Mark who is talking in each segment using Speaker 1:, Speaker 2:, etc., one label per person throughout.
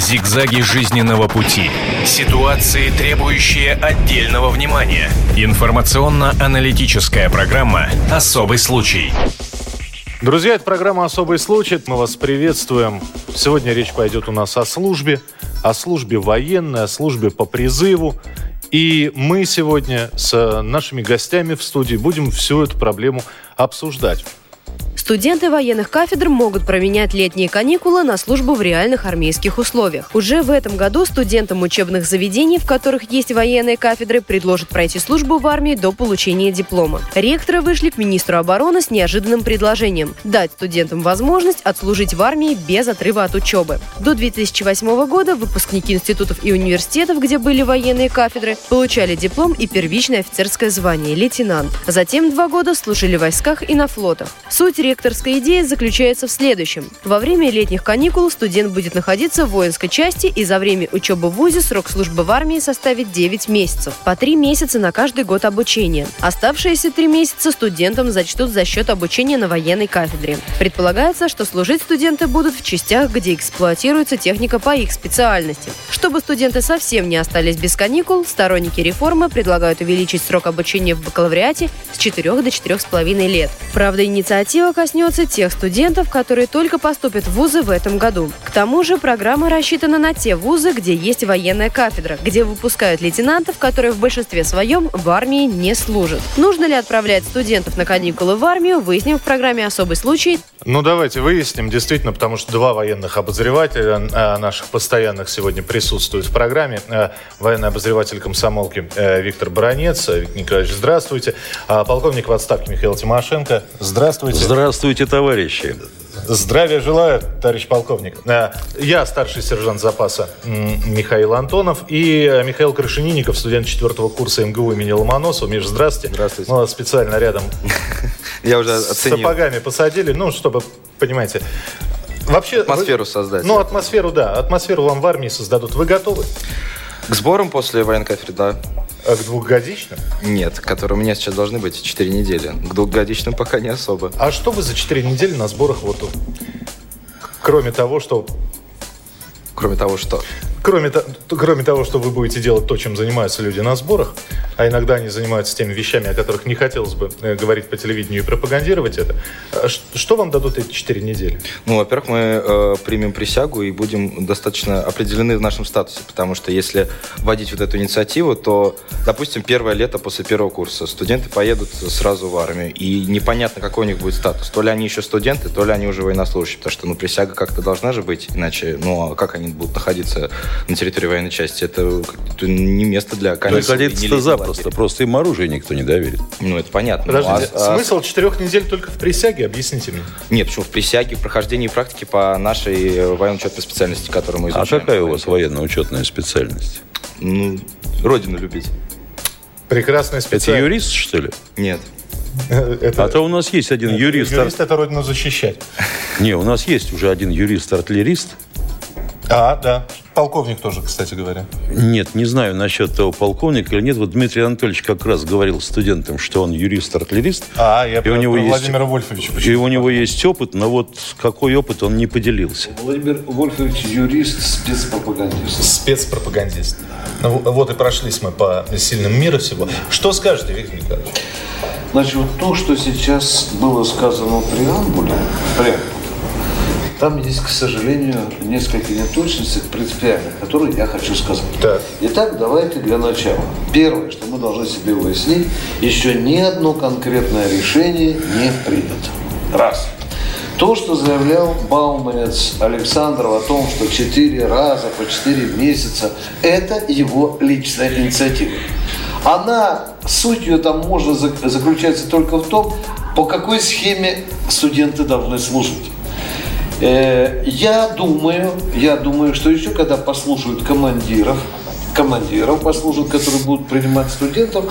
Speaker 1: Зигзаги жизненного пути. Ситуации, требующие отдельного внимания. Информационно-аналитическая программа «Особый случай».
Speaker 2: Друзья, это программа «Особый случай». Мы вас приветствуем. Сегодня речь пойдет у нас о службе, о службе военной, о службе по призыву. И мы сегодня с нашими гостями в студии будем всю эту проблему обсуждать.
Speaker 3: Студенты военных кафедр могут променять летние каникулы на службу в реальных армейских условиях. Уже в этом году студентам учебных заведений, в которых есть военные кафедры, предложат пройти службу в армии до получения диплома. Ректоры вышли к министру обороны с неожиданным предложением – дать студентам возможность отслужить в армии без отрыва от учебы. До 2008 года выпускники институтов и университетов, где были военные кафедры, получали диплом и первичное офицерское звание – лейтенант. Затем два года служили в войсках и на флотах. Суть Ректорская идея заключается в следующем. Во время летних каникул студент будет находиться в воинской части и за время учебы в ВУЗе срок службы в армии составит 9 месяцев, по 3 месяца на каждый год обучения. Оставшиеся 3 месяца студентам зачтут за счет обучения на военной кафедре. Предполагается, что служить студенты будут в частях, где эксплуатируется техника по их специальности. Чтобы студенты совсем не остались без каникул, сторонники реформы предлагают увеличить срок обучения в бакалавриате с 4 до 4,5 лет. Правда, инициатива коснется коснется тех студентов, которые только поступят в вузы в этом году. К тому же программа рассчитана на те вузы, где есть военная кафедра, где выпускают лейтенантов, которые в большинстве своем в армии не служат. Нужно ли отправлять студентов на каникулы в армию, выясним в программе «Особый случай».
Speaker 2: Ну, давайте выясним, действительно, потому что два военных обозревателя а, наших постоянных сегодня присутствуют в программе. Э, военный обозреватель комсомолки э, Виктор Баранец. Виктор Николаевич, здравствуйте. А, полковник в отставке Михаил Тимошенко. Здравствуйте.
Speaker 4: Здравствуйте. Здравствуйте, товарищи.
Speaker 2: Здравия желаю, товарищ полковник. Э, я старший сержант запаса Михаил Антонов и э, Михаил Крашенинников, студент четвертого курса МГУ имени Ломоносова. Миш, здравствуйте.
Speaker 5: Здравствуйте.
Speaker 2: Вас специально рядом
Speaker 5: Я уже оценил.
Speaker 2: с сапогами посадили, ну, чтобы, понимаете,
Speaker 5: Вообще, атмосферу вы, создать.
Speaker 2: Ну, атмосферу, да. Атмосферу вам в армии создадут. Вы готовы?
Speaker 5: К сборам после военной кафедры, да.
Speaker 2: А к двухгодичным?
Speaker 5: Нет, которые у меня сейчас должны быть 4 недели. К двухгодичным пока не особо.
Speaker 2: А что вы за 4 недели на сборах вот Кроме того, что
Speaker 5: Кроме того, что?
Speaker 2: Кроме, кроме того, что вы будете делать то, чем занимаются люди на сборах, а иногда они занимаются теми вещами, о которых не хотелось бы э, говорить по телевидению и пропагандировать это, а что вам дадут эти четыре недели?
Speaker 5: Ну, во-первых, мы э, примем присягу и будем достаточно определены в нашем статусе, потому что если вводить вот эту инициативу, то, допустим, первое лето после первого курса студенты поедут сразу в армию, и непонятно, какой у них будет статус. То ли они еще студенты, то ли они уже военнослужащие, потому что, ну, присяга как-то должна же быть, иначе, ну, а как они будут находиться на территории военной части. Это не место для
Speaker 4: комиссии. Находиться-то запросто, лагеря. просто им оружие никто не доверит.
Speaker 5: Ну, это понятно.
Speaker 2: Подождите, ну, а, смысл а... четырех недель только в присяге? Объясните мне.
Speaker 5: Нет, почему? В присяге, в прохождении практики по нашей военно-учетной специальности, которую мы
Speaker 4: изучаем. А какая у вас военно-учетная специальность?
Speaker 5: Ну, родину любить.
Speaker 2: Прекрасная специальность.
Speaker 4: Это юрист, что ли?
Speaker 5: Нет.
Speaker 4: Это... А то у нас есть один юрист.
Speaker 2: Юрист это родину защищать.
Speaker 4: Не, у нас есть уже один юрист-артиллерист.
Speaker 2: А, да. Полковник тоже, кстати говоря.
Speaker 4: Нет, не знаю насчет того полковника или нет. Вот Дмитрий Анатольевич как раз говорил студентам, что он юрист-артиллерист.
Speaker 2: А, я и
Speaker 4: про, у него
Speaker 2: про
Speaker 4: есть,
Speaker 2: Владимира Вольфовича.
Speaker 4: И у него есть опыт, но вот какой опыт он не поделился.
Speaker 6: Владимир Вольфович юрист, спецпропагандист.
Speaker 2: Спецпропагандист. Ну, вот и прошлись мы по сильным мира всего. Что скажете, Виктор Николаевич?
Speaker 6: Значит, вот то, что сейчас было сказано в преамбуле, преамбуле там есть, к сожалению, несколько неточностей принципиальных, которые я хочу сказать.
Speaker 2: Так.
Speaker 6: Итак, давайте для начала. Первое, что мы должны себе выяснить, еще ни одно конкретное решение не принято. Раз. То, что заявлял Бауманец Александров о том, что четыре раза по четыре месяца, это его личная инициатива. Она, суть ее там можно заключается только в том, по какой схеме студенты должны служить. Э, я думаю, я думаю, что еще когда послушают командиров, командиров послужат, которые будут принимать студентов,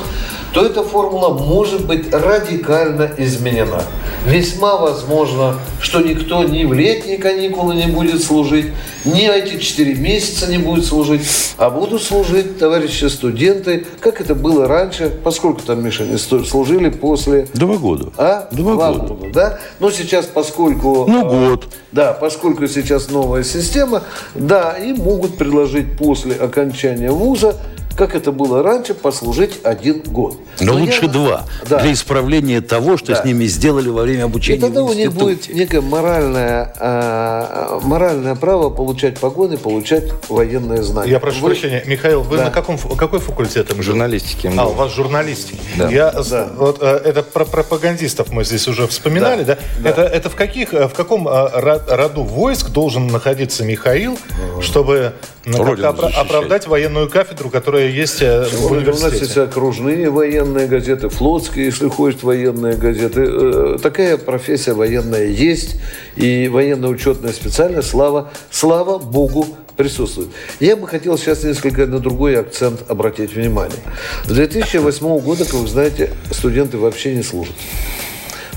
Speaker 6: то эта формула может быть радикально изменена. Весьма возможно, что никто ни в летние каникулы не будет служить, ни эти 4 месяца не будет служить, а будут служить товарищи студенты, как это было раньше, поскольку там, Миша, они служили после...
Speaker 4: Два года.
Speaker 6: А?
Speaker 4: Два года.
Speaker 6: да? Но сейчас, поскольку...
Speaker 4: Ну,
Speaker 6: э,
Speaker 4: год.
Speaker 6: Да, поскольку сейчас новая система, да, и могут предложить после окончания вуза, как это было раньше, послужить один год.
Speaker 4: Но
Speaker 6: я-
Speaker 4: лучше два.
Speaker 6: Да.
Speaker 4: Для исправления того, что
Speaker 6: Да.
Speaker 4: с ними сделали во время
Speaker 6: И
Speaker 4: обучения
Speaker 6: тогда
Speaker 4: в
Speaker 6: у них будет некое моральное, а, моральное право получать погоны, получать военные знания.
Speaker 2: Я прошу
Speaker 6: Вы-
Speaker 2: прощения, Михаил, вы
Speaker 6: Да.
Speaker 2: на каком какой факультет?
Speaker 5: Журналистики.
Speaker 2: А, у вас журналистики.
Speaker 5: Да.
Speaker 2: Я,
Speaker 6: Да.
Speaker 2: вот, э, это про пропагандистов мы здесь уже вспоминали, да?
Speaker 6: Да.
Speaker 2: Это, это в, каких, э, в каком э, ро- роду войск должен находиться Михаил, чтобы оправдать военную кафедру, которая есть э, в
Speaker 6: У нас есть
Speaker 2: университете?
Speaker 6: окружные военные газеты, флотские, если хочешь, военные газеты. Э, Такая профессия военная есть, и военно-учетная специальность, слава, слава Богу, присутствует. Я бы хотел сейчас несколько на другой акцент обратить внимание. С 2008 года, как вы знаете, студенты вообще не служат.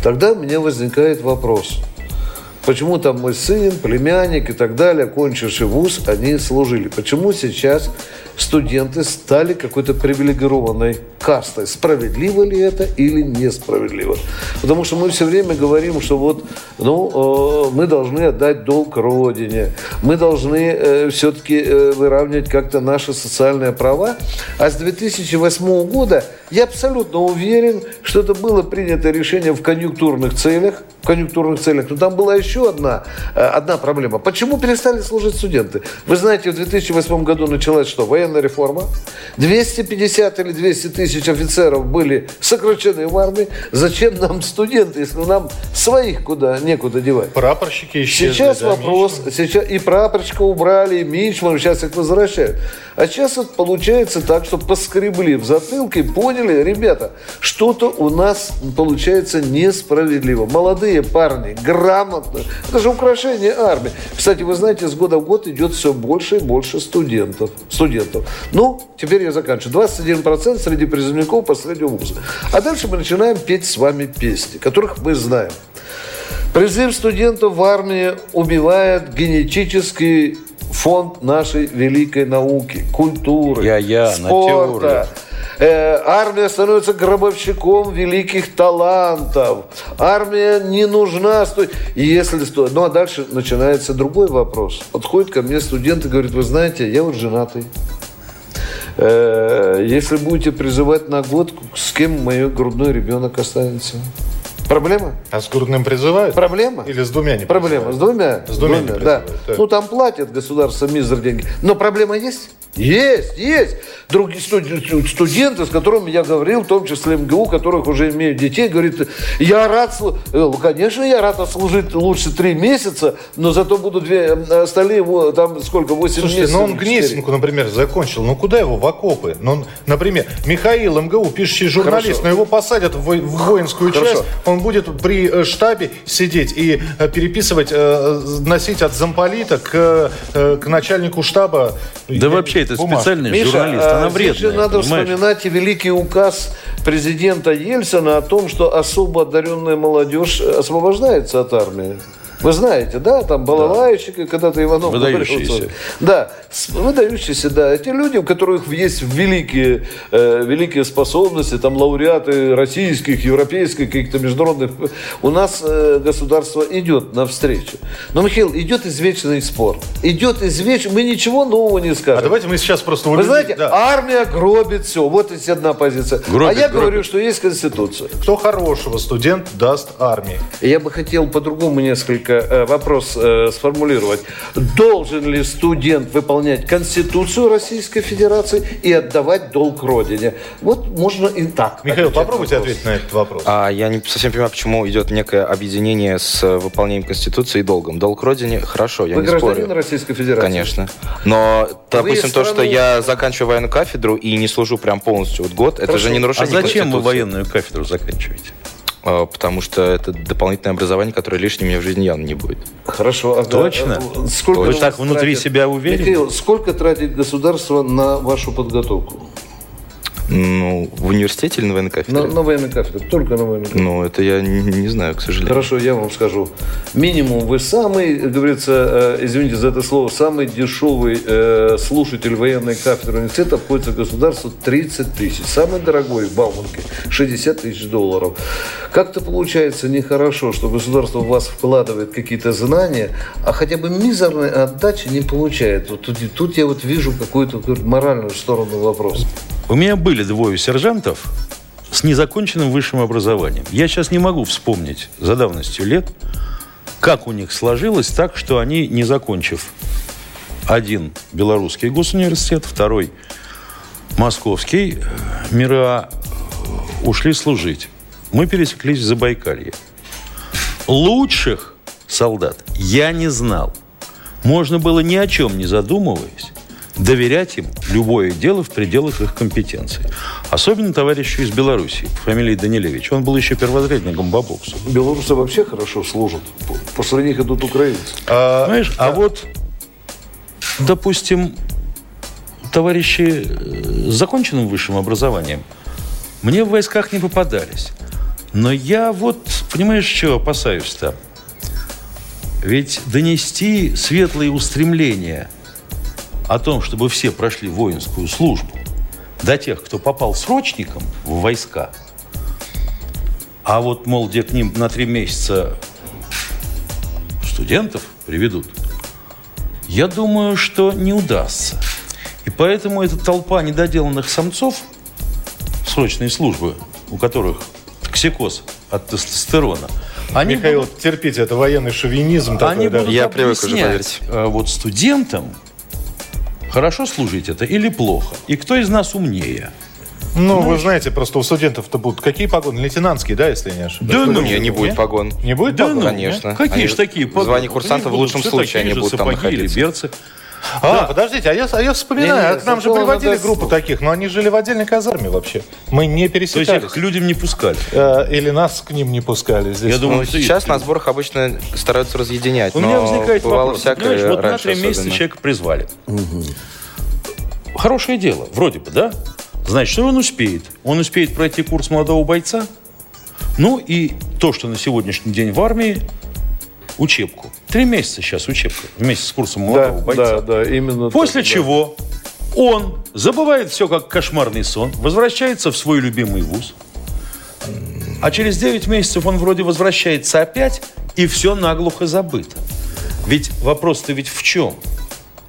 Speaker 6: Тогда у меня возникает вопрос. Почему там мой сын, племянник и так далее, кончивший вуз, они служили? Почему сейчас студенты стали какой-то привилегированной кастой? Справедливо ли это или несправедливо? Потому что мы все время говорим, что вот ну, э, мы должны отдать долг Родине, мы должны все-таки выравнивать как-то наши социальные права. А с 2008 года я абсолютно уверен, что это было принято решение в конъюнктурных целях, в конъюнктурных целях. Но там была еще одна, э, одна проблема. Почему перестали служить студенты? Вы знаете, в 2008 году началась что? Военная реформа. 250 или 200 тысяч офицеров были сокращены в армии. Зачем нам студенты, если нам своих куда некуда девать?
Speaker 2: Прапорщики исчезли.
Speaker 6: Сейчас
Speaker 2: да,
Speaker 6: вопрос,
Speaker 2: Мичман?
Speaker 6: сейчас и прапорщика убрали, и Мичман, сейчас их возвращают. А сейчас вот получается так, что поскребли в затылке поняли, ребята, что-то у нас получается несправедливо. Молодые парни, грамотно, это же украшение армии. Кстати, вы знаете, с года в год идет все больше и больше студентов. студентов. Ну, теперь я заканчиваю. 21% среди призывников последнего вуза. А дальше мы начинаем петь с вами песни, которых мы знаем. Призыв студентов в армии убивает генетический фонд нашей великой науки, культуры,
Speaker 4: Я-я,
Speaker 6: спорта. Э, армия становится гробовщиком великих талантов. Армия не нужна. сто- И если сто- Ну а дальше начинается другой вопрос. Подходит ко мне студент и говорит, вы знаете, я вот женатый. Э, Если будете призывать на год, с кем мой грудной ребенок останется? Проблема?
Speaker 2: А с грудным призывают?
Speaker 6: Проблема?
Speaker 2: Или с двумя не
Speaker 6: Проблема. С двумя?
Speaker 2: С двумя не
Speaker 6: да.
Speaker 2: так.
Speaker 6: Ну, там платят государство мизер деньги. Но проблема есть? Есть, есть. Другие студ- студенты, с которыми я говорил, в том числе МГУ, которых уже имеют детей, говорит, я рад, Э, конечно, я рад отслужить лучше три месяца, но зато буду две, остальные, там сколько, 8
Speaker 2: Слушайте,
Speaker 6: месяцев.
Speaker 2: ну он. Гнесинку, например, закончил. Ну куда его в окопы? Ну, например, Михаил МГУ, пишущий журналист,
Speaker 6: Хорошо.
Speaker 2: но его посадят в, в воинскую
Speaker 6: Хорошо.
Speaker 2: часть. Он будет при э, штабе сидеть и э, переписывать, э, носить от замполита к, к начальнику штаба.
Speaker 4: Да вообще это
Speaker 2: бумажки.
Speaker 4: специальный
Speaker 6: Миша,
Speaker 4: журналист,
Speaker 6: а
Speaker 4: она
Speaker 6: здесь
Speaker 4: вредная,
Speaker 6: же надо
Speaker 4: понимаешь?
Speaker 6: вспоминать и великий указ президента Ельцина о том, что особо одаренная молодежь освобождается от армии. Вы знаете, да, там балалайщик, и когда-то Иванов...
Speaker 4: Выдающиеся.
Speaker 6: Да, выдающиеся, да. Эти люди, у которых есть великие, э, великие способности, там лауреаты российских, европейских, каких-то международных... У нас э, государство идет навстречу. Но, Михаил, идет извечный спор. Идет извечный... Мы ничего нового не скажем.
Speaker 2: А давайте мы сейчас просто...
Speaker 6: Вы знаете,
Speaker 2: да.
Speaker 6: армия гробит все. Вот есть одна позиция.
Speaker 4: Гробит,
Speaker 6: а я
Speaker 4: гробит.
Speaker 6: говорю, что есть Конституция.
Speaker 2: Кто хорошего студент даст армии?
Speaker 6: Я бы хотел по-другому несколько э, вопрос э, сформулировать. Должен ли студент выполнять Конституцию Российской Федерации и отдавать долг Родине? Вот можно и так.
Speaker 2: Михаил, попробуйте
Speaker 6: вопрос.
Speaker 2: ответить на этот вопрос.
Speaker 5: А я не совсем понимаю, почему идет некое объединение с э, выполнением Конституции и долгом. Долг Родине, хорошо, я
Speaker 6: Вы
Speaker 5: не
Speaker 6: гражданин
Speaker 5: спорю.
Speaker 6: Российской Федерации?
Speaker 5: Конечно. Но, допустим, то, что я заканчиваю военную кафедру и не служу прям полностью вот год, это же не
Speaker 4: А
Speaker 5: нарушение
Speaker 4: зачем вы
Speaker 5: Конституции.
Speaker 4: военную кафедру заканчиваете?
Speaker 5: А, Потому что это дополнительное образование, которое лишним мне в жизни явно не будет.
Speaker 6: Хорошо. ага.
Speaker 4: Точно?
Speaker 6: А, Сколько
Speaker 4: Вы
Speaker 6: у вас
Speaker 4: так внутри
Speaker 6: тратит-
Speaker 4: себя уверены?
Speaker 6: Михаил, сколько тратит государство на вашу подготовку?
Speaker 5: Ну, в университете или на военной кафедре?
Speaker 6: На, на военной кафедре, только на военной кафедре.
Speaker 5: Ну, это я не, не знаю, к сожалению.
Speaker 6: Хорошо, я вам скажу. Минимум вы самый, говорится, э, извините за это слово, самый дешевый э, слушатель военной кафедры университета обходится государству 30 тысяч. Самый дорогой в Бауманке 60 тысяч долларов. Как-то получается нехорошо, что государство в вас вкладывает какие-то знания, а хотя бы мизерной отдачи не получает. Вот тут, тут я вот вижу какую-то моральную сторону вопроса.
Speaker 4: У меня были двое сержантов с незаконченным высшим образованием. Я сейчас не могу вспомнить за давностью лет, как у них сложилось так, что они, не закончив один белорусский госуниверситет, второй московский, э, МИРА, э, ушли служить. Мы пересеклись в Забайкалье. Лучших солдат я не знал. Можно было ни о чем не задумываясь доверять им любое дело в пределах их компетенции. Особенно товарищу из Белоруссии по фамилии Данилевич. Он был еще первотрядником по боксу.
Speaker 6: Белорусы вообще хорошо служат. После них идут украинцы.
Speaker 4: Понимаешь? А вот, допустим, товарищи э, с законченным высшим образованием мне в войсках не попадались. Но я вот, понимаешь, чего опасаюсь-то? Ведь донести светлые устремления о том, чтобы все прошли воинскую службу до тех, кто попал срочником в войска, а вот, мол, где к ним на три месяца студентов приведут, я думаю, что не удастся. И поэтому эта толпа недоделанных самцов срочной службы, у которых токсикоз от тестостерона, они
Speaker 2: Михаил,
Speaker 4: будут,
Speaker 2: терпите, это военный шовинизм такой,
Speaker 4: они
Speaker 2: да.
Speaker 4: будут
Speaker 5: Я привык уже, поверьте.
Speaker 4: э, вот студентам, хорошо служить это или плохо, и кто из нас умнее.
Speaker 2: Ну, вы знаете, просто у студентов-то будут какие погоны? Лейтенантские, да, если я не ошибаюсь?
Speaker 4: Да ну,
Speaker 5: Не, не будет погон.
Speaker 2: Не будет
Speaker 4: Да
Speaker 2: погон?
Speaker 4: ну,
Speaker 5: конечно.
Speaker 4: Какие
Speaker 5: Они-
Speaker 4: же такие погоны?
Speaker 5: звание курсанта в лучшем случае они будут там
Speaker 4: сапоги или
Speaker 5: находиться.
Speaker 4: берцы.
Speaker 2: А, подождите, а я, а я вспоминаю,
Speaker 6: Не-не,
Speaker 2: а к нам же приводили
Speaker 6: надо
Speaker 2: группу таких, но они жили в отдельной казарме вообще. Мы не
Speaker 4: То есть
Speaker 2: пересекались.
Speaker 4: их к людям не пускали.
Speaker 2: Э, Или нас к ним не пускали здесь.
Speaker 4: Я думаю,
Speaker 5: Ну, сейчас на сборах обычно стараются разъединять,
Speaker 4: У меня возникает вопрос.
Speaker 5: всякое
Speaker 4: Понимаешь, вот на три месяца человека призвали. Хорошее дело, вроде бы, да? Значит, что он успеет? Он успеет пройти курс молодого бойца. Ну и то, что на сегодняшний день в армии, учебку. Три месяца сейчас учебка вместе с курсом
Speaker 6: Да,
Speaker 4: молодого бойца.
Speaker 6: да, да, именно
Speaker 4: После
Speaker 6: так, да.
Speaker 4: чего он забывает все как кошмарный сон, возвращается в свой любимый вуз, а через 9 месяцев он вроде возвращается опять, и все наглухо забыто. Ведь вопрос-то ведь в чем?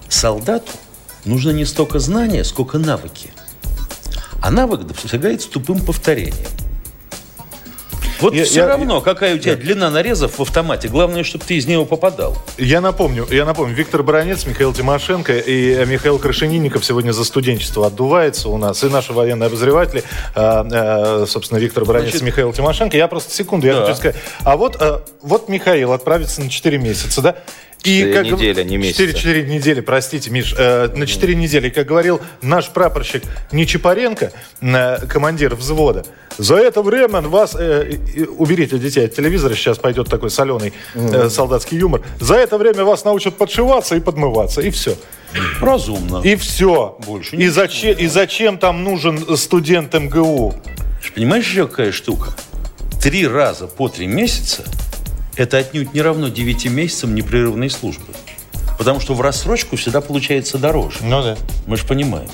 Speaker 4: Солдату нужно не столько знания, сколько навыки. А навык достигается тупым повторением. Вот
Speaker 2: Я-
Speaker 4: все
Speaker 2: я-
Speaker 4: равно, какая у тебя длина нарезов в автомате. Главное, чтобы ты из него попадал.
Speaker 2: Я напомню, я напомню, Виктор Баранец, Михаил Тимошенко и э, Михаил Крашенинников сегодня за студенчество отдувается у нас. И наши военные обозреватели, э, э, собственно, Виктор Баранец
Speaker 4: Значит-
Speaker 2: и Михаил Тимошенко. Я просто секунду, я
Speaker 4: Да.
Speaker 2: хочу сказать. А вот, э, вот Михаил отправится на 4 месяца, да?
Speaker 5: Четыре недели, а не месяца.
Speaker 2: 4, 4 недели, простите, Миш. э, на 4 недели, как говорил наш прапорщик Нечипаренко, э, командир взвода, за это время вас... э, и- уберите детей от телевизора, сейчас пойдет такой соленый э, солдатский юмор. За это время вас научат подшиваться и подмываться, и все.
Speaker 4: Разумно.
Speaker 2: И все.
Speaker 4: Больше
Speaker 2: и, зачем, и зачем там нужен студент МГУ?
Speaker 4: Понимаешь, еще какая штука? Три раза по три месяца – это отнюдь не равно 9 месяцам непрерывной службы. Потому что в рассрочку всегда получается дороже.
Speaker 2: Ну да.
Speaker 4: Мы же понимаем.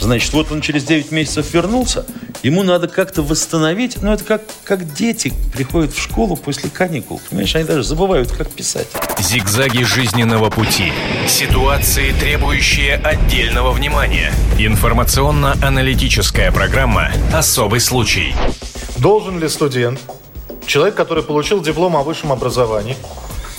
Speaker 4: Значит, вот он через 9 месяцев вернулся, ему надо как-то восстановить. Ну, это как, как дети приходят в школу после каникул. Понимаешь, они даже забывают, как писать.
Speaker 1: Зигзаги жизненного пути. Ситуации, требующие отдельного внимания. Информационно-аналитическая программа «Особый случай».
Speaker 2: Должен ли студент, человек, который получил диплом о высшем образовании,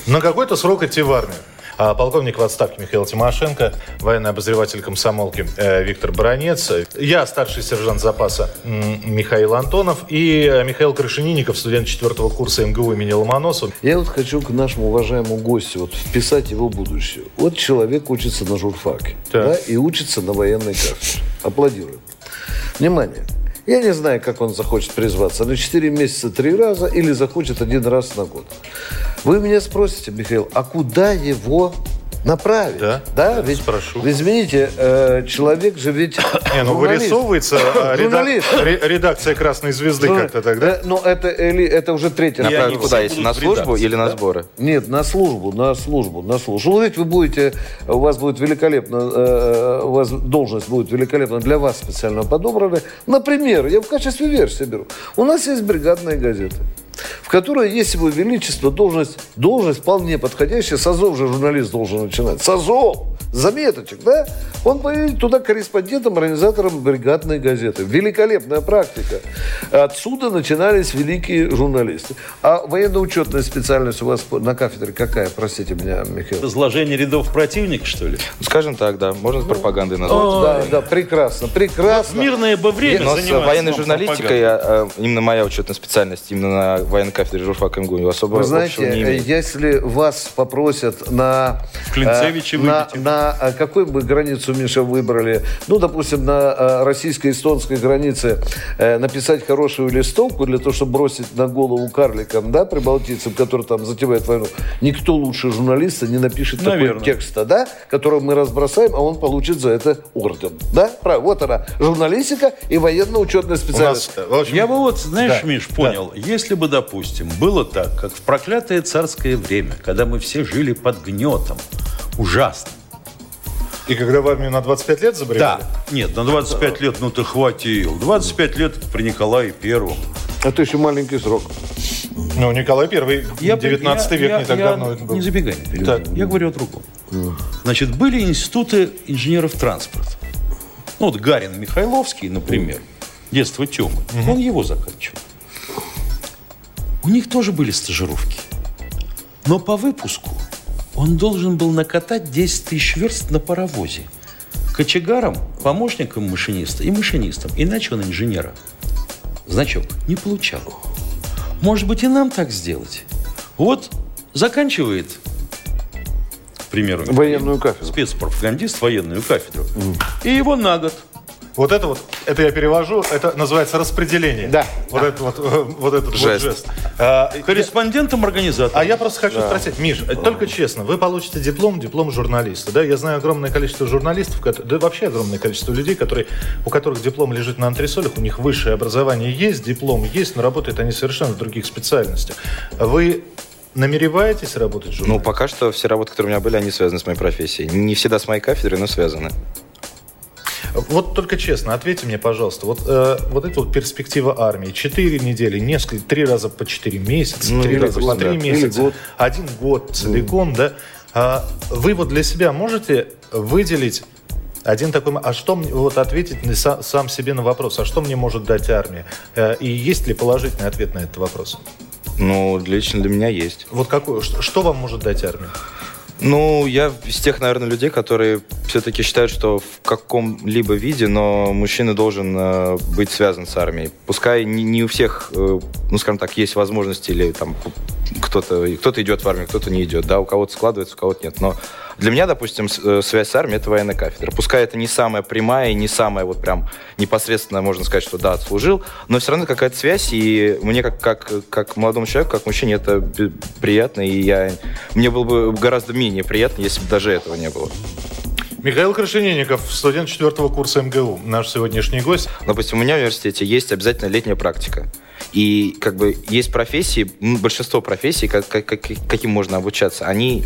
Speaker 2: на какой-то срок идти в армию? А, Полковник в отставке Михаил Тимошенко, военный обозреватель комсомолки э, Виктор Баранец, я старший сержант запаса Михаил Антонов и э, Михаил Крашенинников, студент четвертого курса МГУ имени Ломоносова.
Speaker 6: Я вот хочу к нашему уважаемому гостю вот вписать его будущее. Вот человек учится на журфаке да, и учится на военной кафедре. Аплодируем. Внимание. Я не знаю, как он захочет призваться. На 4 месяца три раза или захочет один раз на год. Вы меня спросите, Михаил, а куда его направить?
Speaker 2: Да,
Speaker 6: да
Speaker 2: да,
Speaker 6: ведь,
Speaker 2: спрошу.
Speaker 6: извините, э, человек же ведь
Speaker 2: Не, ну вырисовывается э, ре- редакция «Красной звезды» как-то тогда.
Speaker 6: э, Ну, это, или, это уже третий раз.
Speaker 5: Направить
Speaker 4: они
Speaker 5: куда? Если на службу или на сборы?
Speaker 6: Нет, на службу, на службу, на службу. Ну, ведь вы будете, у вас будет великолепно, э, у вас должность будет великолепно для вас специально подобрана. Например, я в качестве версии беру. У нас есть бригадная газета, в которой есть его величество, должность, должность вполне подходящая. С Азов же журналист должен начинать. С Азов! Заметочек, да? Он поедет туда корреспондентом, организатором бригадной газеты. Великолепная практика. Отсюда начинались великие журналисты. А военно-учетная специальность у вас на кафедре какая, простите меня, Михаил?
Speaker 4: Изложение рядов противника, что ли?
Speaker 5: Ну, Скажем так, да. Можно с пропагандой назвать.
Speaker 6: Вот, да, да, прекрасно, прекрасно.
Speaker 4: мирное бы время
Speaker 5: Но с военной журналистикой, я, э, именно моя учетная специальность, именно на военной кафедре журфака МГУ, особо
Speaker 6: Вы знаете,
Speaker 5: не имеет.
Speaker 6: если вас попросят на...
Speaker 4: В Клинцевиче
Speaker 6: э, на, на э, какую бы границу, Миша, выбрали? Ну, допустим, на э, российско-эстонской границе э, написать хорошую листовку для того, чтобы бросить на голову карликам, да, прибалтийцам, которые там затевают войну. Никто лучше журналиста не напишет
Speaker 4: Наверное.
Speaker 6: такой текста, да, которого мы разбросаем, а он получит за это орден. Да? Правильно. Вот она, журналистика и военно-учетная
Speaker 2: У нас,
Speaker 6: специальность.
Speaker 2: в общем,
Speaker 4: Я бы вот, знаешь,
Speaker 2: Да,
Speaker 4: Миш,
Speaker 2: да.
Speaker 4: понял, если бы, допустим, было так, как в проклятое царское время, когда мы все жили под гнетом, ужасно.
Speaker 2: И когда в армию на 25 лет забрали?
Speaker 4: Нет, на 25 лет, ну ты хватил. 25 лет при Николае Первом.
Speaker 6: Это еще маленький срок.
Speaker 2: Ну, Николай Первый, 19
Speaker 4: я-
Speaker 2: век,
Speaker 4: я-
Speaker 2: не так
Speaker 4: я
Speaker 2: давно это был.
Speaker 4: Не забегай вперед.
Speaker 2: Так.
Speaker 4: Я говорю о другом. Значит, были институты инженеров транспорта. Ну, вот Гарин Михайловский, например, детство Тёмы, он его заканчивал. У них тоже были стажировки. Но по выпуску он должен был накатать 10 тысяч верст на паровозе. Кочегаром, помощником машиниста и машинистом. Иначе он инженера. Значок не получал. Может быть, и нам так сделать? Вот заканчивает, к примеру,
Speaker 6: Военную кафедру.
Speaker 4: спецпропагандист военную кафедру. И его на год.
Speaker 2: Вот это вот, это я перевожу, это называется распределение.
Speaker 6: Да.
Speaker 2: Вот, Это вот, э, вот этот
Speaker 5: Жест.
Speaker 2: вот жест. А, я-
Speaker 4: Корреспондентом организатора.
Speaker 2: А я просто хочу спросить, Миш, э, только честно, вы получите диплом, диплом журналиста, да? Я знаю огромное количество журналистов, да вообще огромное количество людей, которые, у которых диплом лежит на антресолях, у них высшее образование есть, диплом есть, но работают они совершенно в других специальностях. Вы намереваетесь работать
Speaker 5: Ну,
Speaker 2: журналистом?
Speaker 5: пока что все работы, которые у меня были, они связаны с моей профессией. Не всегда с моей кафедрой, но связаны.
Speaker 2: Вот только честно, ответьте мне, пожалуйста, вот, э, вот эта вот перспектива армии. Четыре недели, несколько, три раза по четыре месяца,
Speaker 5: Ну,
Speaker 2: раза по
Speaker 5: год,
Speaker 2: три
Speaker 5: да.
Speaker 2: месяца,
Speaker 6: год.
Speaker 2: один год целиком, да? А вы вот для себя можете выделить один такой... А что мне... Вот ответить на са- сам себе на вопрос, а что мне может дать армия? Э, И есть ли положительный ответ на этот вопрос?
Speaker 5: Ну, лично для меня есть.
Speaker 2: Вот какой, что, что вам может дать армия?
Speaker 5: Ну, я из тех, наверное, людей, которые все-таки считают, что в каком-либо виде, но мужчина должен э, быть связан с армией. Пускай не, не у всех, э, ну, скажем так, есть возможности или там кто-то кто идет в армию, кто-то не идет, да, у кого-то складывается, у кого-то нет. Но для меня, допустим, э, связь с армией – это военная кафедра. Пускай это не самая прямая и не самая вот прям непосредственно, можно сказать, что да, отслужил, но все равно какая-то связь, и мне как, как, как молодому человеку, как мужчине это приятно, и я, мне было бы гораздо менее приятно, если бы даже этого не было.
Speaker 2: Михаил Крашенинников, студент четвертого курса МГУ, наш сегодняшний гость.
Speaker 5: Допустим, у меня в университете есть обязательно летняя практика. И как бы есть профессии, большинство профессий, как, как- как- каким можно обучаться, они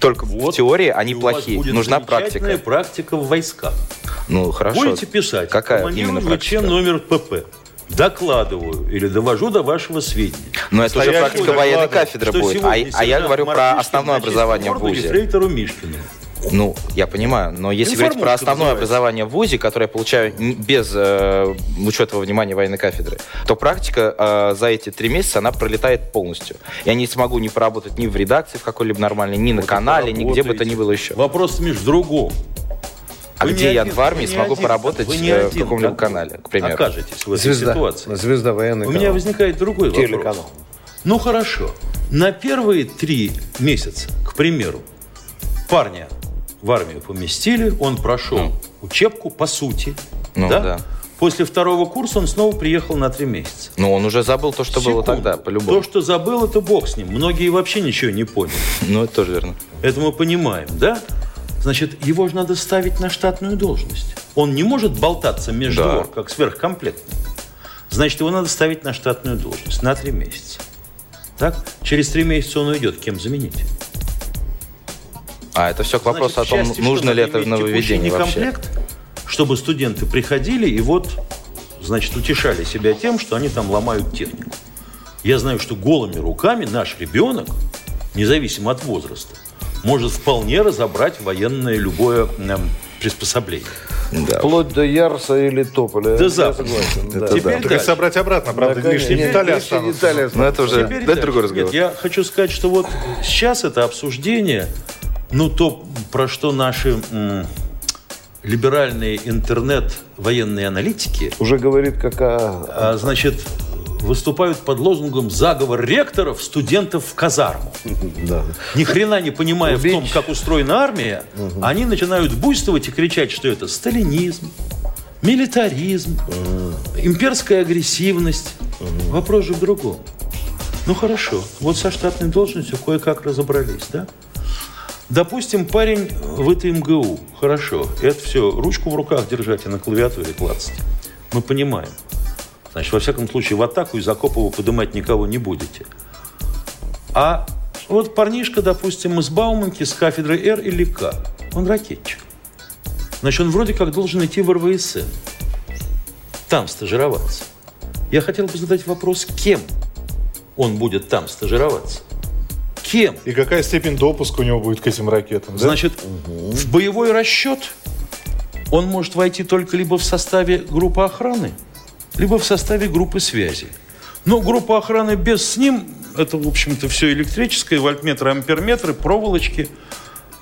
Speaker 5: только в теории, они плохие.
Speaker 4: будет
Speaker 5: Нужна практика.
Speaker 4: практика в войсках.
Speaker 5: Ну, хорошо.
Speaker 4: Будете писать.
Speaker 5: Какая именно
Speaker 4: ВЧ
Speaker 5: практика?
Speaker 4: номер ПП. Докладываю или довожу до вашего сведения.
Speaker 5: Но это уже практика военной кафедры будет. А, а я говорю про основное образование в ВУЗе.
Speaker 4: ефрейтору Мишкину.
Speaker 5: Ну, я понимаю, но если говорить про основное
Speaker 4: называется.
Speaker 5: образование в ВУЗе, которое я получаю без э, учета внимания военной кафедры, то практика э, за эти три месяца, она пролетает полностью. Я не смогу не поработать ни в редакции в какой-либо нормальной, ни на канале, ни где бы то ни было еще.
Speaker 4: Вопрос, Миш, в другом.
Speaker 5: А
Speaker 4: Вы
Speaker 5: где
Speaker 4: не
Speaker 5: я
Speaker 4: один-
Speaker 5: в армии смогу
Speaker 4: один-
Speaker 5: поработать
Speaker 4: вы не
Speaker 5: э, в
Speaker 4: один
Speaker 5: каком-либо канале, к примеру?
Speaker 4: Окажетесь в этой
Speaker 6: Звезда.
Speaker 4: ситуации.
Speaker 6: Звезда военный
Speaker 4: У меня
Speaker 6: канал.
Speaker 4: возникает другой вопрос.
Speaker 6: Телеканал.
Speaker 4: Ну хорошо. На первые три месяца, к примеру, парня в армию поместили, он прошел учебку по сути,
Speaker 5: Ну,
Speaker 4: да?
Speaker 5: да.
Speaker 4: После второго курса он снова приехал на три месяца.
Speaker 5: Но он уже забыл то, что было
Speaker 4: Секунду.
Speaker 5: тогда, по-любому.
Speaker 4: То, что забыл, это бог с ним. Многие вообще ничего не поняли.
Speaker 5: Ну, это тоже верно.
Speaker 4: Это мы понимаем, да? Значит, его же надо ставить на штатную должность. Он не может болтаться между
Speaker 5: Да.
Speaker 4: двор, как сверхкомплектный. Значит, его надо ставить на штатную должность на три месяца. Так? Через три месяца он уйдет. Кем заменить?
Speaker 5: А это все к вопросу
Speaker 4: Значит,
Speaker 5: о том,
Speaker 4: в части,
Speaker 5: нужно ли это нововведение вообще.
Speaker 4: некомплект, чтобы студенты приходили и вот, значит, утешали себя тем, что они там ломают технику. Я знаю, что голыми руками наш ребенок, независимо от возраста, может вполне разобрать военное любое эм, приспособление.
Speaker 5: Да.
Speaker 6: Вплоть до Ярса или Тополя.
Speaker 4: Да
Speaker 6: Я
Speaker 4: запросто.
Speaker 6: согласен. да.
Speaker 4: Теперь
Speaker 2: Так и
Speaker 4: дальше.
Speaker 2: собрать обратно, правда,
Speaker 6: Да,
Speaker 2: лишние детали останутся.
Speaker 6: детали
Speaker 5: Ну,
Speaker 6: останутся.
Speaker 5: это уже
Speaker 4: Теперь
Speaker 5: это
Speaker 4: дальше.
Speaker 5: другой разговор.
Speaker 4: Нет, я хочу сказать, что вот сейчас это обсуждение, ну, то, про что наши либеральные интернет-военные аналитики,
Speaker 6: Уже говорит, какая...
Speaker 4: а, значит, выступают под лозунгом «заговор ректоров студентов в казарму».
Speaker 6: Да.
Speaker 4: Ни хрена не понимая в
Speaker 6: Убить.
Speaker 4: том, как устроена армия, они начинают буйствовать и кричать, что это сталинизм, милитаризм, имперская агрессивность. Вопрос же в другом. Ну хорошо, вот со штатной должностью кое-как разобрались, да? Допустим, парень в это МГУ. Хорошо, это все, ручку в руках держать и на клавиатуре клацать. Мы понимаем. Значит, во всяком случае, в атаку из окопа вы поднимать никого не будете. А вот парнишка, допустим, из Бауманки, с кафедры Р или К, он ракетчик. Значит, он вроде как должен идти в РВСН. Там стажироваться. Я хотел бы задать вопрос, кем он будет там стажироваться? Кем?
Speaker 2: И какая степень допуска у него будет к этим ракетам? да?
Speaker 4: Значит, в боевой расчет он может войти только либо в составе группы охраны, либо в составе группы связи. Но группа охраны без с ним, это, в общем-то, все электрическое, вольтметры, амперметры, проволочки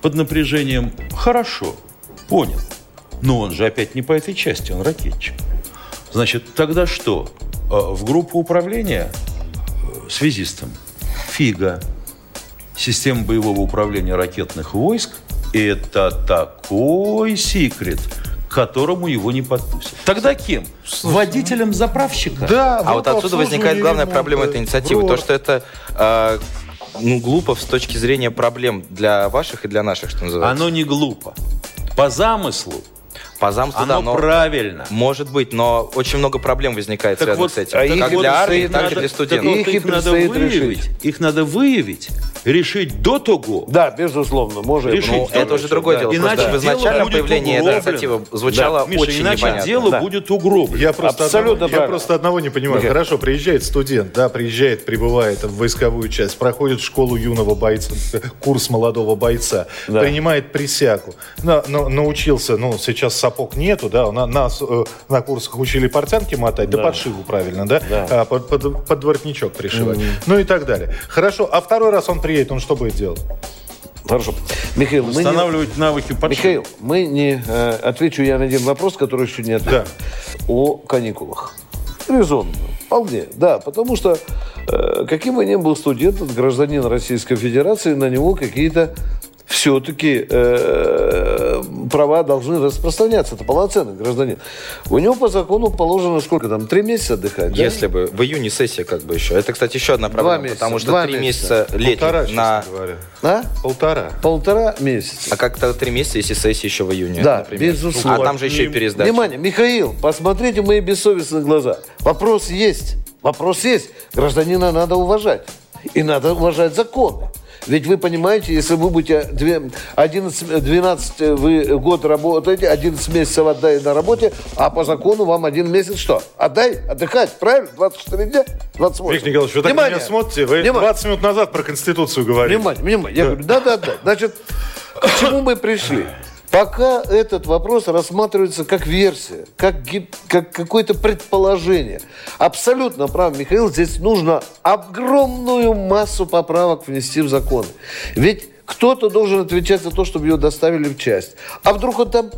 Speaker 4: под напряжением. Хорошо, понял. Но он же опять не по этой части, он ракетчик. Значит, тогда что? Э, В группу управления э, связистом фига. Система боевого управления ракетных войск – это такой секрет, к которому его не подпустят. Тогда кем? Водителем заправщика?
Speaker 2: Да,
Speaker 5: А вот отсюда возникает главная проблема этой инициативы. То, что это э, ну, глупо с точки зрения проблем для ваших и для наших, что называется.
Speaker 4: Оно не глупо. По замыслу
Speaker 5: По замыслу, да,
Speaker 4: оно
Speaker 5: но
Speaker 4: правильно.
Speaker 5: может быть, но очень много проблем возникает
Speaker 4: Так вот,
Speaker 5: с этим.
Speaker 6: а их
Speaker 5: как
Speaker 6: вот
Speaker 5: для армии,
Speaker 6: предстоит
Speaker 5: так и
Speaker 6: надо-
Speaker 5: для
Speaker 4: Так
Speaker 5: студентов.
Speaker 4: вот,
Speaker 6: Их
Speaker 4: их надо выявить.
Speaker 6: решить.
Speaker 4: Их надо выявить, решить до того,
Speaker 6: Да, безусловно, может.
Speaker 4: Решить.
Speaker 5: Ну,
Speaker 4: Да,
Speaker 5: это уже другое дело.
Speaker 4: Иначе
Speaker 5: Просто
Speaker 4: дело
Speaker 5: изначальном
Speaker 4: будет
Speaker 5: появлении этой
Speaker 4: угроблено.
Speaker 5: инициативы звучало
Speaker 4: Да, Миша,
Speaker 5: очень
Speaker 4: иначе
Speaker 5: непонятно.
Speaker 4: дело
Speaker 6: Да.
Speaker 4: будет угроблено.
Speaker 2: Я просто,
Speaker 6: Абсолютно
Speaker 2: одного, я просто одного не понимаю.
Speaker 6: Михаил.
Speaker 2: Хорошо, приезжает студент, да, приезжает, прибывает в войсковую часть, проходит школу юного бойца, курс молодого бойца,
Speaker 6: Да.
Speaker 2: принимает присягу. На- на- научился, ну, сейчас сапог нету, да, на, нас э, на курсах учили портянки мотать, да,
Speaker 6: Да.
Speaker 2: подшиву правильно, да,
Speaker 6: Да.
Speaker 2: А, под, под- под воротничок пришивать. Ну и так далее. Хорошо, а второй раз он приедет, он что будет делать?
Speaker 6: Хорошо. Михаил, мы не...
Speaker 4: Восстанавливать навыки подшива.
Speaker 6: Михаил, мы не... э, отвечу я на один вопрос, который еще не ответил. О каникулах. Резонно. Вполне, да. Потому что э, каким бы ни был студент, гражданин Российской Федерации, на него какие-то все-таки э, права должны распространяться. Это полноценный гражданин. У него по закону положено сколько там? Три месяца отдыхать? да?
Speaker 5: Если бы в июне сессия как бы еще. Это, кстати, еще одна проблема,
Speaker 6: месяца,
Speaker 5: потому что
Speaker 6: два
Speaker 5: три
Speaker 6: месяца.
Speaker 5: месяца летних
Speaker 2: Полтора,
Speaker 5: на...
Speaker 2: говоря.
Speaker 6: А?
Speaker 2: Полтора.
Speaker 6: Полтора месяца.
Speaker 5: А как-то три месяца, если сессия еще в июне,
Speaker 6: Да,
Speaker 5: например.
Speaker 6: безусловно.
Speaker 5: А там же еще и пересдача.
Speaker 6: Внимание, Михаил, посмотрите мои бессовестные глаза. Вопрос есть. Вопрос есть. Гражданина надо уважать. И надо уважать законы. Ведь вы понимаете, если вы будете две- 11, 12 вы год работаете, 11 месяцев отдай на работе, а по закону вам один месяц что? Отдай, отдыхать, правильно? 24 дня, 28.
Speaker 2: Виктор Николаевич, вы так меня смотрите, вы
Speaker 6: Внимание.
Speaker 2: 20 минут назад про Конституцию говорили.
Speaker 6: Внимание, внимание. Я говорю, да-да-да. Значит, к чему мы пришли? Пока этот вопрос рассматривается как версия, как, гип- как какое-то предположение. Абсолютно прав, Михаил, здесь нужно огромную массу поправок внести в законы. Ведь Кто-то должен отвечать за то, чтобы его доставили в часть. А вдруг он там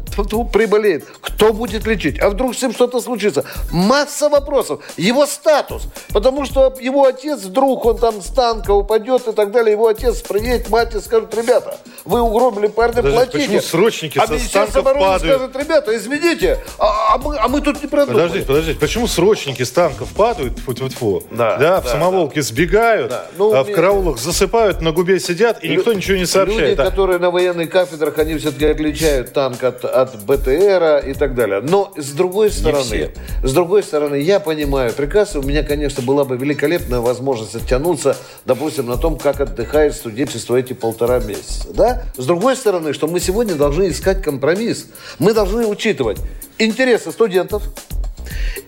Speaker 6: приболеет? Кто будет лечить? А вдруг с ним что-то случится? Масса вопросов. Его статус. Потому что его отец, вдруг он там с танка упадет и так далее, его отец приедет, мать и скажет, ребята, вы угробили парня,
Speaker 2: Подожди,
Speaker 6: платите.
Speaker 2: почему срочники
Speaker 6: а
Speaker 2: со
Speaker 6: Министерство обороны
Speaker 2: падают?
Speaker 6: скажет, ребята, извините, а, а мы, а мы тут не продумали.
Speaker 2: Подождите, подождите, почему срочники с танков падают, фу тьфу тьфу
Speaker 6: Да,
Speaker 2: да, в
Speaker 6: да,
Speaker 2: самоволке сбегают,
Speaker 6: Да. Ну,
Speaker 2: а в караулах засыпают, на губе сидят, и никто ничего не сообщает.
Speaker 6: Люди,
Speaker 2: А-
Speaker 6: которые на военных кафедрах, они все-таки отличают танк от, от БТРа и так далее. Но с другой стороны, с другой стороны, я понимаю, прекрасно, у меня, конечно, была бы великолепная возможность оттянуться, допустим, на том, как отдыхает студенчество эти полтора месяца. Да? С другой стороны, что мы сегодня должны искать компромисс. Мы должны учитывать интересы студентов,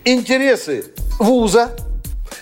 Speaker 6: интересы вуза,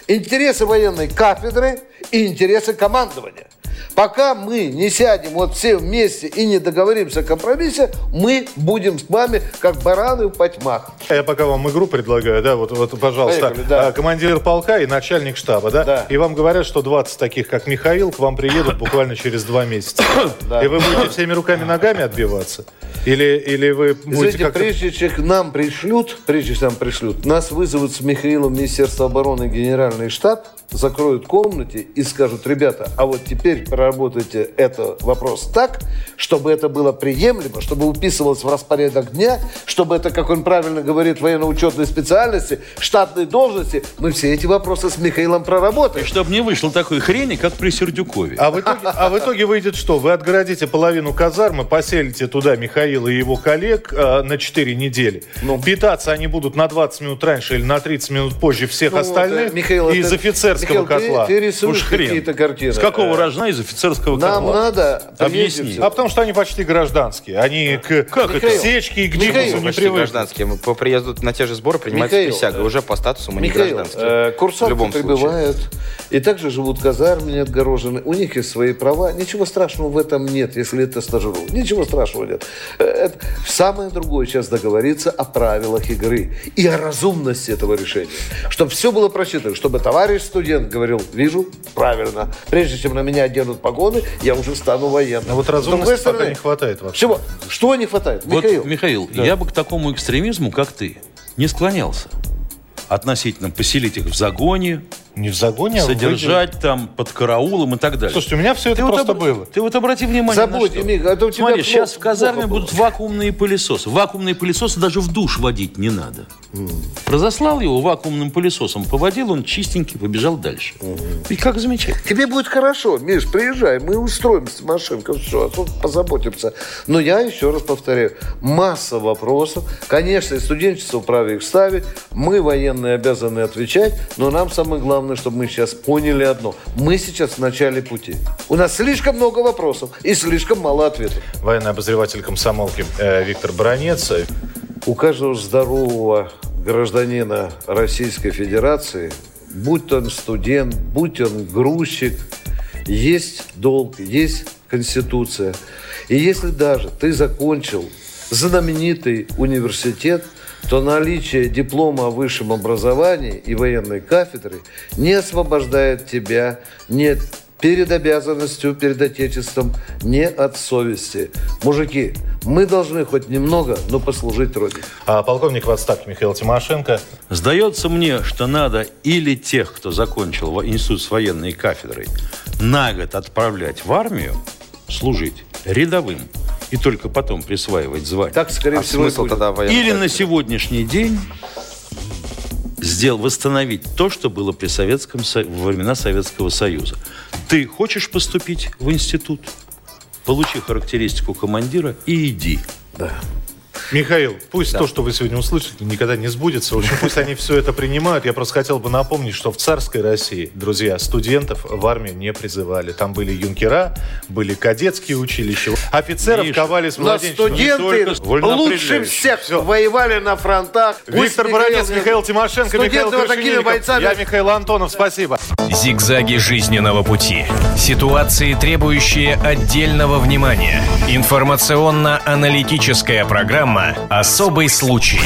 Speaker 6: интересы военной кафедры и интересы командования. Пока мы не сядем вот все вместе и не договоримся о компромиссе, мы будем с вами как бараны в потьмах.
Speaker 2: Я пока вам игру предлагаю, да, вот, вот пожалуйста,
Speaker 6: Поехали, да.
Speaker 2: А, командир полка и начальник штаба, да?
Speaker 6: Да.
Speaker 2: И вам говорят, что 20 таких, как Михаил, к вам приедут буквально через два месяца. И вы будете всеми руками ногами отбиваться? Или, или вы будете
Speaker 6: Извините, прежде чем к нам пришлют, прежде чем нам пришлют, нас вызовут с Михаилом Министерство обороны Генеральный штаб, закроют комнате и скажут, ребята, а вот теперь проработайте это вопрос так, чтобы это было приемлемо, чтобы уписывалось в распорядок дня, чтобы это, как он правильно говорит, военно-учетной специальности, штатной должности. Мы все эти вопросы с Михаилом проработаем.
Speaker 4: Чтобы не вышло такой хрени, как при Сердюкове.
Speaker 2: А в, итоге, а в итоге выйдет что? Вы отгородите половину казармы, поселите туда Михаила и его коллег э, на 4 недели.
Speaker 6: Ну.
Speaker 2: Питаться они будут на 20 минут раньше или на 30 минут позже всех
Speaker 6: Ну, вот,
Speaker 2: остальных
Speaker 6: э, Михаил,
Speaker 2: из
Speaker 6: это-
Speaker 2: офицерского
Speaker 6: Михаил, ты-
Speaker 2: котла.
Speaker 6: Ты, рисуешь
Speaker 4: Уж хрен.
Speaker 6: какие-то картины.
Speaker 4: С какого
Speaker 6: Э,
Speaker 4: рожна из офицерского
Speaker 6: Нам
Speaker 4: котла?
Speaker 6: надо...
Speaker 4: Объясни.
Speaker 2: А потому что они почти гражданские. Они к,
Speaker 4: Как
Speaker 2: к
Speaker 4: это?
Speaker 2: сечке и к
Speaker 6: Михаил,
Speaker 2: не
Speaker 5: Почти
Speaker 2: привыкли.
Speaker 5: гражданские. Мы по приезду на те же сборы принимается
Speaker 6: Михаил,
Speaker 5: присяга.
Speaker 6: э,
Speaker 5: Уже по статусу мы не
Speaker 6: Михаил,
Speaker 5: гражданские.
Speaker 6: э,
Speaker 5: в
Speaker 6: курсанты
Speaker 5: любом случае.
Speaker 6: прибывают и также живут в казарме, не отгорожены. У них есть свои права. Ничего страшного в этом нет, если это стажировка. Ничего страшного нет. Это- Самое другое сейчас договориться о правилах игры и о разумности этого решения. Чтобы все было просчитано, чтобы товарищ студент говорил, вижу, правильно. Прежде чем на меня оденут погоны, я уже стану военным.
Speaker 2: А вот разумности пока
Speaker 6: стороны,
Speaker 2: не хватает вообще.
Speaker 6: Чего? Что не хватает?
Speaker 4: Вот,
Speaker 6: Михаил,
Speaker 4: Михаил, я бы к такому экстремизму, как ты, не склонялся. Относительно поселить их в загоне,
Speaker 2: Не в загоне, а
Speaker 4: содержать там под караулом и так далее.
Speaker 2: Слушайте, у меня все это
Speaker 4: вот
Speaker 2: просто
Speaker 4: обра-
Speaker 2: было.
Speaker 4: Ты вот обрати внимание
Speaker 6: Забудь,
Speaker 4: на что.
Speaker 6: Миха, это у тебя
Speaker 4: Смотри,
Speaker 6: плохо-
Speaker 4: сейчас в казарме
Speaker 6: плохо было.
Speaker 4: будут вакуумные пылесосы. Вакуумные пылесосы даже в душ водить не надо. Разослал его вакуумным пылесосом, поводил, он чистенький, побежал дальше. И как замечательно.
Speaker 6: Тебе будет хорошо, Миш, приезжай, мы устроим с машинкой, все, позаботимся. Но я еще раз повторяю, масса вопросов. Конечно, и студенчество вправе их ставить, мы, военные, обязаны отвечать, но нам самое главное, чтобы мы сейчас поняли одно. Мы сейчас в начале пути. У нас слишком много вопросов и слишком мало ответов.
Speaker 2: Военный обозреватель комсомолки э, Виктор Бронец.
Speaker 6: У каждого здорового гражданина Российской Федерации, будь он студент, будь он грузчик, есть долг, есть Конституция. И если даже ты закончил знаменитый университет, то наличие диплома о высшем образовании и военной кафедры не освобождает тебя ни перед обязанностью, перед Отечеством, не от совести. Мужики, мы должны хоть немного, но послужить Родине.
Speaker 2: А полковник в отставке Михаил Тимошенко.
Speaker 4: Сдается мне, что надо или тех, кто закончил институт с военной кафедрой, на год отправлять в армию служить рядовым и только потом присваивать звание.
Speaker 6: Так, скорее
Speaker 5: А
Speaker 6: всего,
Speaker 5: смысл тогда военной
Speaker 4: Или на сегодняшний день сделал, восстановить то, что было при Советском, Со- во времена Советского Союза. Ты хочешь поступить в институт? Получи характеристику командира и иди.
Speaker 2: Михаил, пусть то, что вы сегодня услышите, никогда не сбудется. В общем, пусть они все это принимают. Я просто хотел бы напомнить, что в царской России, друзья, студентов в армию не призывали. Там были юнкера, были кадетские училища. Офицеров
Speaker 4: Миша,
Speaker 2: ковали с младенчества.
Speaker 6: студенты лучше всех
Speaker 2: Всё.
Speaker 6: воевали на фронтах.
Speaker 2: Виктор Бронец, Михаил Тимошенко,
Speaker 6: Студенты
Speaker 2: Михаил Крашенинников.
Speaker 6: бойцами.
Speaker 2: Я Михаил Антонов, спасибо.
Speaker 1: Зигзаги жизненного пути. Ситуации, требующие отдельного внимания. Информационно-аналитическая «Особый случай».